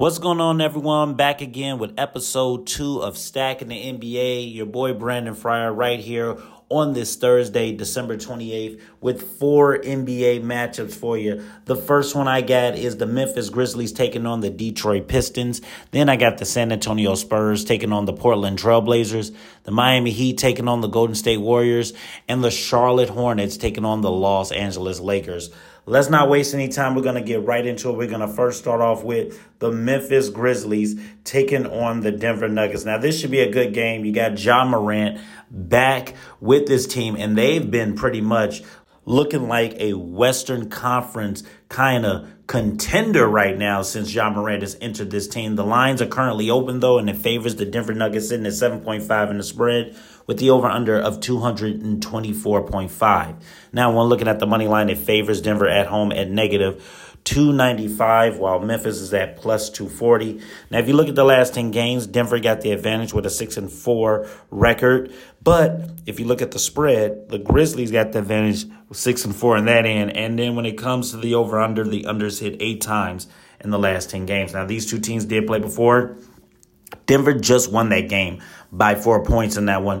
What's going on, everyone? Back again with episode two of Stacking the NBA. Your boy Brandon Fryer right here on this Thursday, December 28th, with four NBA matchups for you. The first one I got is the Memphis Grizzlies taking on the Detroit Pistons. Then I got the San Antonio Spurs taking on the Portland Trailblazers, the Miami Heat taking on the Golden State Warriors, and the Charlotte Hornets taking on the Los Angeles Lakers. Let's not waste any time. We're going to get right into it. We're going to first start off with the Memphis Grizzlies taking on the Denver Nuggets. Now, this should be a good game. You got Ja Morant back with this team, and they've been pretty much looking like a Western Conference kind of contender right now since Ja Morant has entered this team. The lines are currently open, though, and it favors the Denver Nuggets sitting at 7.5 in the spread with the over under of 224.5. Now, when looking at the money line, it favors Denver at home at negative 295, while Memphis is at plus 240. Now, if you look at the last 10 games, Denver got the advantage with a 6 and 4 record. But if you look at the spread, the Grizzlies got the advantage with 6 and 4 in that end. And then when it comes to the over under, the unders hit eight times in the last 10 games. Now, these two teams did play before. Denver just won that game by four points in that one.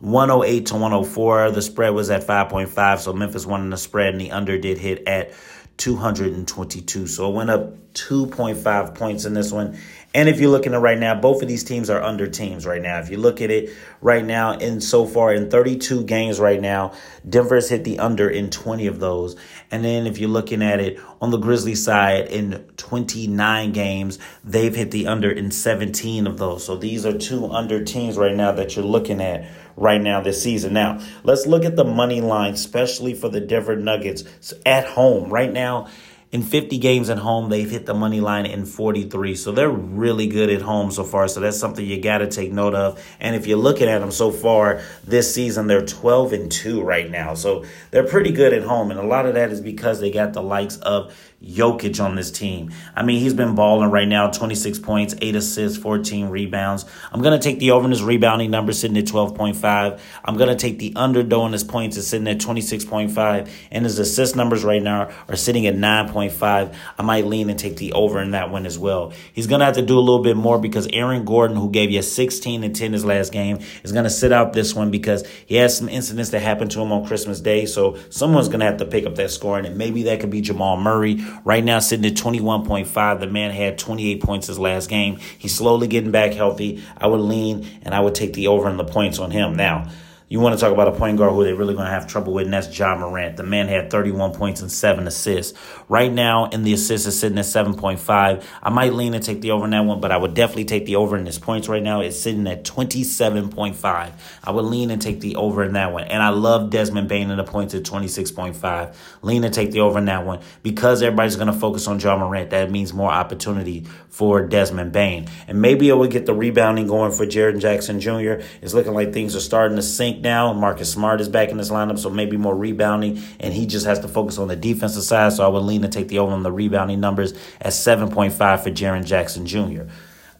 108 to 104. The spread was at 5.5, so Memphis won in the spread, and the under did hit at 222. So it went up 2.5 points in this one. And if you're looking at right now, both of these teams are under teams right now. If you look at it right now, in so far in 32 games right now, Denver has hit the under in 20 of those. And then if you're looking at it on the Grizzlies side, in 29 games, they've hit the under in 17 of those. So these are two under teams right now that you're looking at right now this season. Now, let's look at the money line, especially for the Denver Nuggets at home. Right now, in 50 games at home, they've hit the money line in 43. So they're really good at home so far. So that's something you got to take note of. And if you're looking at them so far this season, they're 12 and 2 right now. So they're pretty good at home. And a lot of that is because they got the likes of Jokic on this team. I mean, he's been balling right now 26 points, 8 assists, 14 rebounds. I'm going to take the over in his rebounding number sitting at 12.5. I'm going to take the under though in his points is sitting at 26.5. And his assist numbers right now are sitting at 9.5. I might lean and take the over in that one as well. He's going to have to do a little bit more because Aaron Gordon, who gave you 16 and 10 his last game, is going to sit out this one because he has some incidents that happened to him on Christmas Day. So someone's going to have to pick up that scoring, and maybe that could be Jamal Murray. Right now, sitting at 21.5. The man had 28 points his last game. He's slowly getting back healthy. I would lean and I would take the over and the points on him. Now, you want to talk about a point guard who they're really going to have trouble with, and that's Ja Morant. The man had 31 points and seven assists. Right now, in the assists is sitting at 7.5. I might lean and take the over in that one, but I would definitely take the over in his points right now. It's sitting at 27.5. I would lean and take the over in that one. And I love Desmond Bane in the points at 26.5. Lean and take the over in that one. Because everybody's going to focus on Ja Morant, that means more opportunity for Desmond Bane. And maybe it will get the rebounding going for Jaren Jackson Jr. It's looking like things are starting to sink now Marcus Smart is back in this lineup, so maybe more rebounding, and he just has to focus on the defensive side. So I would lean to take the over on the rebounding numbers at 7.5 for Jaren Jackson Jr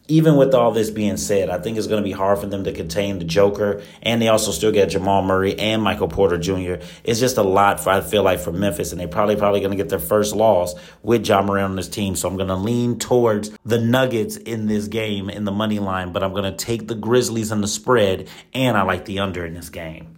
even with all this being said, I think it's going to be hard for them to contain the Joker, and they also still get Jamal Murray and Michael Porter Jr. It's just a lot for I feel like for Memphis, and they probably probably going to get their first loss with Ja Morant on this team. So I'm going to lean towards the Nuggets in this game in the money line, but I'm going to take the Grizzlies in the spread, and I like the under in this game.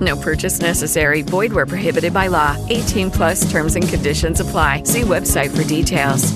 No purchase necessary. Void where prohibited by law. 18 plus terms and conditions apply. See website for details.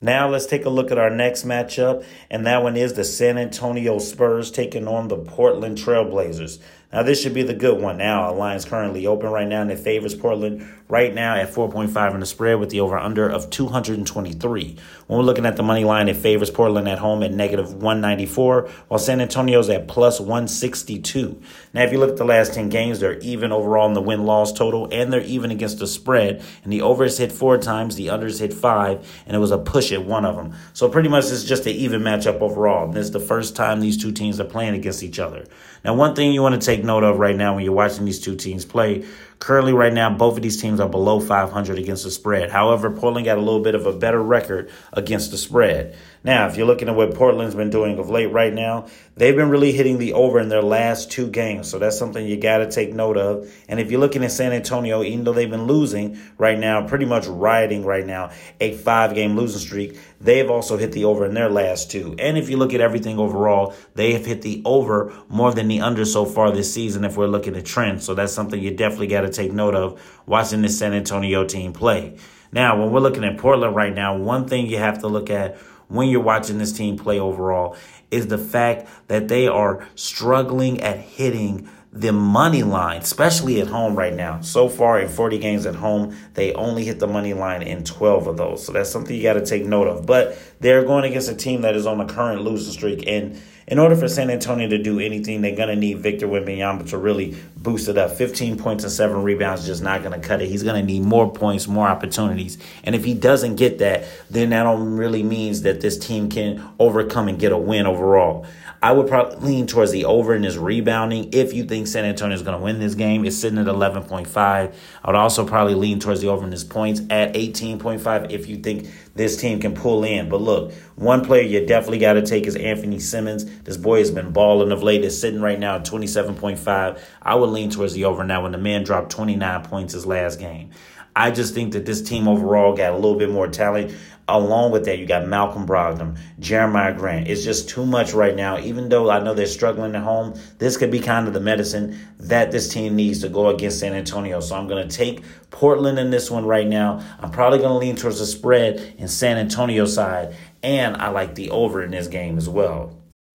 Now let's take a look at our next matchup, and that one is the San Antonio Spurs taking on the Portland Trailblazers. Now this should be the good one. Now our line's currently open right now, and it favors Portland right now at 4.5 in the spread with the over/under of 223. When we're looking at the money line, it favors Portland at home at negative 194, while San Antonio's at plus 162. Now if you look at the last 10 games, they're even overall in the win-loss total, and they're even against the spread. And the overs hit four times, the unders hit five, and it was a push at one of them. So pretty much it's just an even matchup overall. And this is the first time these two teams are playing against each other. Now one thing you want to take note of right now when you're watching these two teams play Currently, right now, both of these teams are below 500 against the spread. However, Portland got a little bit of a better record against the spread. Now, if you're looking at what Portland's been doing of late right now, they've been really hitting the over in their last two games. So that's something you got to take note of. And if you're looking at San Antonio, even though they've been losing right now, pretty much riding right now a five game losing streak, they've also hit the over in their last two. And if you look at everything overall, they have hit the over more than the under so far this season if we're looking at trends. So that's something you definitely got to take note of watching this San Antonio team play. Now, when we're looking at Portland right now, one thing you have to look at when you're watching this team play overall is the fact that they are struggling at hitting the money line, especially at home right now. So far in 40 games at home, they only hit the money line in 12 of those. So that's something you got to take note of. But they're going against a team that is on the current losing streak. And in order for San Antonio to do anything, they're going to need Victor Wembanyama to really boost it up. 15 points and seven rebounds just not going to cut it. He's going to need more points, more opportunities. And if he doesn't get that, then that really means that this team can overcome and get a win overall. I would probably lean towards the over in his rebounding if you think San Antonio is going to win this game. It's sitting at 11.5. I would also probably lean towards the over in his points at 18.5 if you think this team can pull in. But look, one player you definitely got to take is Anfernee Simons. This boy has been balling of late. Is sitting right now at 27.5. I would lean towards the over now when the man dropped 29 points his last game. I just think that this team overall got a little bit more talent. Along with that, you got Malcolm Brogdon, Jerami Grant. It's just too much right now. Even though I know they're struggling at home, this could be kind of the medicine that this team needs to go against San Antonio. So I'm going to take Portland in this one right now. I'm probably going to lean towards the spread in San Antonio side, and I like the over in this game as well.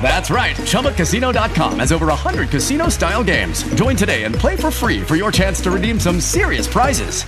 That's right. ChumbaCasino.com has over 100 casino style games. Join today and play for free for your chance to redeem some serious prizes.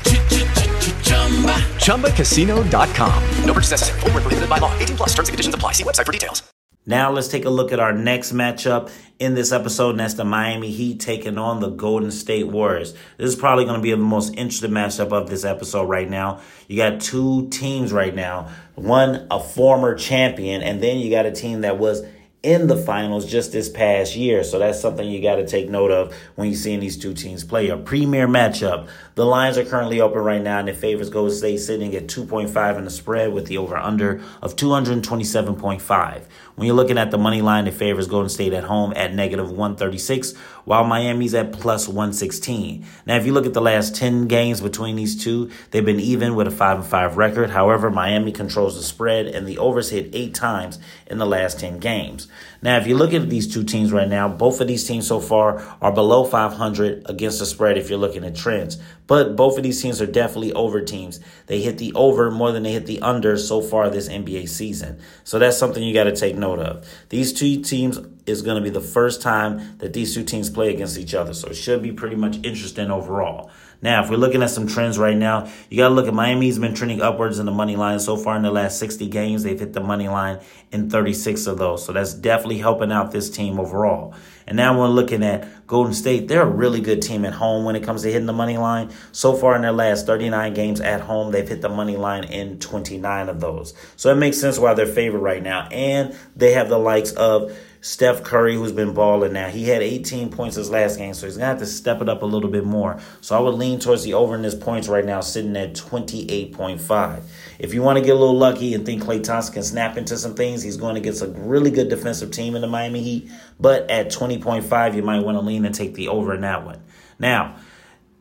ChumbaCasino.com. No purchase necessary. Full prohibited by law. 18 plus terms and conditions apply. See website for details. Now let's take a look at our next matchup in this episode, and that's the Miami Heat taking on the Golden State Warriors. This is probably going to be the most interesting matchup of this episode right now. You got two teams right now. One, a former champion, and then you got a team that was in the finals just this past year. So that's something you got to take note of when you're seeing these two teams play. A premier matchup. The lines are currently open right now, and it favors Golden State sitting at 2.5 in the spread with the over under of 227.5. When you're looking at the money line, it favors Golden State at home at negative 136, while Miami's at plus 116. Now, if you look at the last 10 games between these two, they've been even with a 5 and 5 record. However, Miami controls the spread, and the overs hit eight times in the last 10 games. Now, if you look at these two teams right now, both of these teams so far are below 500 against the spread if you're looking at trends. But both of these teams are definitely over teams. They hit the over more than they hit the under so far this NBA season. So that's something you got to take note of. These two teams is going to be the first time that these two teams play against each other. So it should be pretty much interesting overall. Now, if we're looking at some trends right now, you got to look at Miami's been trending upwards in the money line so far in the last 60 games. They've hit the money line in 36 of those. So that's definitely helping out this team overall. And now we're looking at Golden State. They're a really good team at home when it comes to hitting the money line. So far in their last 39 games at home, they've hit the money line in 29 of those. So it makes sense why they're favored right now. And they have the likes of Steph Curry, who's been balling now. He had 18 points his last game, so he's going to have to step it up a little bit more. So I would lean towards the over in his points right now, sitting at 28.5. If you want to get a little lucky and think Klay Thompson can snap into some things, he's going against a really good defensive team in the Miami Heat. But at 20.5, you might want to lean and take the over in that one. Now,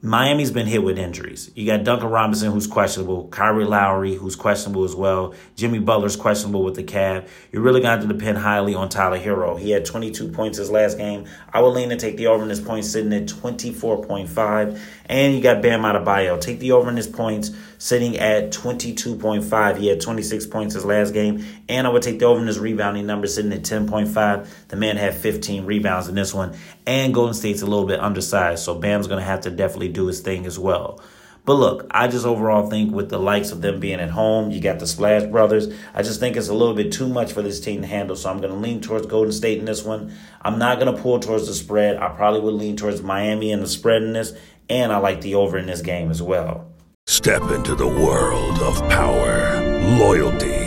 Miami's been hit with injuries. You got Duncan Robinson, who's questionable, Kyle Lowry, who's questionable as well, Jimmy Butler's questionable with the calf. You're really going to, depend highly on Tyler Herro. He had 22 points his last game. I would lean to take the over in his points, sitting at 24.5. And you got Bam Adebayo. Take the over in his points, sitting at 22.5. He had 26 points his last game. And I would take the over in his rebounding number, sitting at 10.5. The man had 15 rebounds in this one. And Golden State's a little bit undersized, so Bam's going to have to definitely do his thing as well. But look, I just overall think with the likes of them being at home, you got the Splash Brothers. I just think it's a little bit too much for this team to handle. So I'm going to lean towards Golden State in this one. I'm not going to pull towards the spread. I probably would lean towards Miami and the spread in this. And I like the over in this game as well. Step into the world of power, loyalty,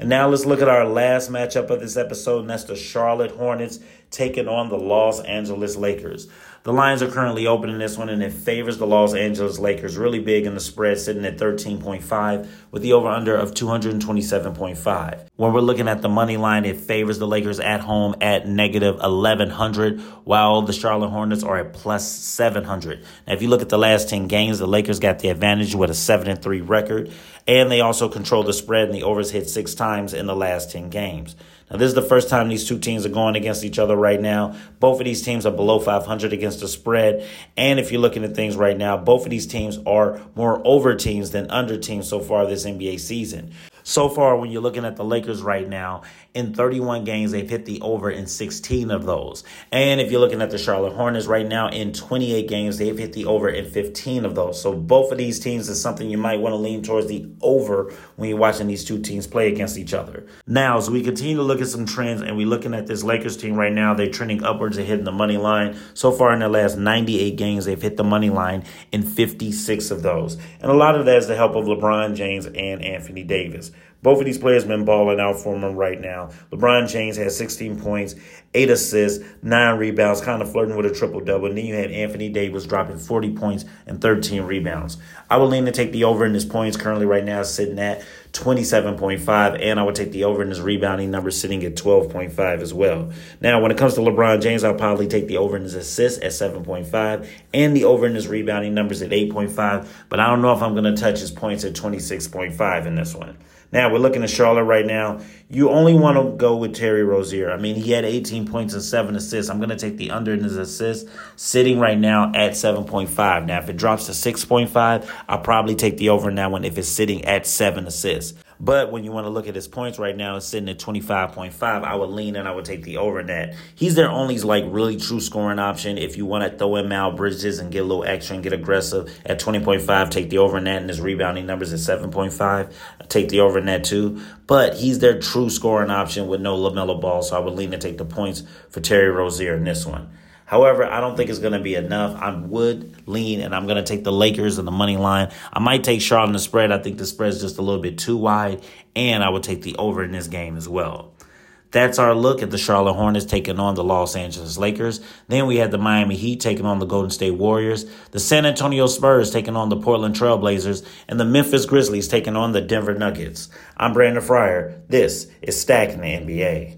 And now let's look at our last matchup of this episode, and that's the Charlotte Hornets taking on the Los Angeles Lakers. The lines are currently open in this one, and it favors the Los Angeles Lakers really big in the spread, sitting at 13.5 with the over under of 227.5. When we're looking at the money line, it favors the Lakers at home at negative 1100, while the Charlotte Hornets are at plus 700. Now, if you look at the last 10 games, the Lakers got the advantage with a 7 and 3 record, and they also control the spread, and the overs hit six times in the last 10 games. Now, this is the first time these two teams are going against each other right now. Both of these teams are below 500 against the spread. And if you're looking at things right now, both of these teams are more over teams than under teams so far this NBA season. So far, when you're looking at the Lakers right now, in 31 games, they've hit the over in 16 of those. And if you're looking at the Charlotte Hornets right now, in 28 games, they've hit the over in 15 of those. So both of these teams is something you might want to lean towards the over when you're watching these two teams play against each other. Now, as we continue to look at some trends, and we're looking at this Lakers team right now, they're trending upwards and hitting the money line. So far in their last 98 games, they've hit the money line in 56 of those. And a lot of that is the help of LeBron James and Anthony Davis. Both of these players have been balling out for him right now. LeBron James has 16 points, 8 assists, 9 rebounds, kind of flirting with a triple double. And then you had Anthony Davis dropping 40 points and 13 rebounds. I would lean to take the over in his points currently right now sitting at 27.5, and I would take the over in his rebounding number sitting at 12.5 as well. Now, when it comes to LeBron James, I'll probably take the over in his assists at 7.5 and the over in his rebounding numbers at 8.5, but I don't know if I'm going to touch his points at 26.5 in this one. Now we're looking at Charlotte right now. You only want to go with Terry Rozier. I mean, he had 18 points and seven assists. I'm going to take the under in his assists, sitting right now at 7.5. Now, if it drops to 6.5, I'll probably take the over in that one if it's sitting at seven assists. But when you want to look at his points right now, it's sitting at 25.5. I would lean and I would take the over net. He's their only like really true scoring option. If you want to throw in Miles Bridges and get a little extra and get aggressive at 20.5, take the over net and his rebounding numbers at 7.5. Take the over net too. But he's their true scoring option with no LaMelo Ball. So I would lean to take the points for Terry Rozier in this one. However, I don't think it's going to be enough. I would lean, and I'm going to take the Lakers and the money line. I might take Charlotte in the spread. I think the spread is just a little bit too wide, and I would take the over in this game as well. That's our look at the Charlotte Hornets taking on the Los Angeles Lakers. Then we had the Miami Heat taking on the Golden State Warriors, the San Antonio Spurs taking on the Portland Trailblazers, and the Memphis Grizzlies taking on the Denver Nuggets. I'm Brandon Fryer. This is Stacking the NBA.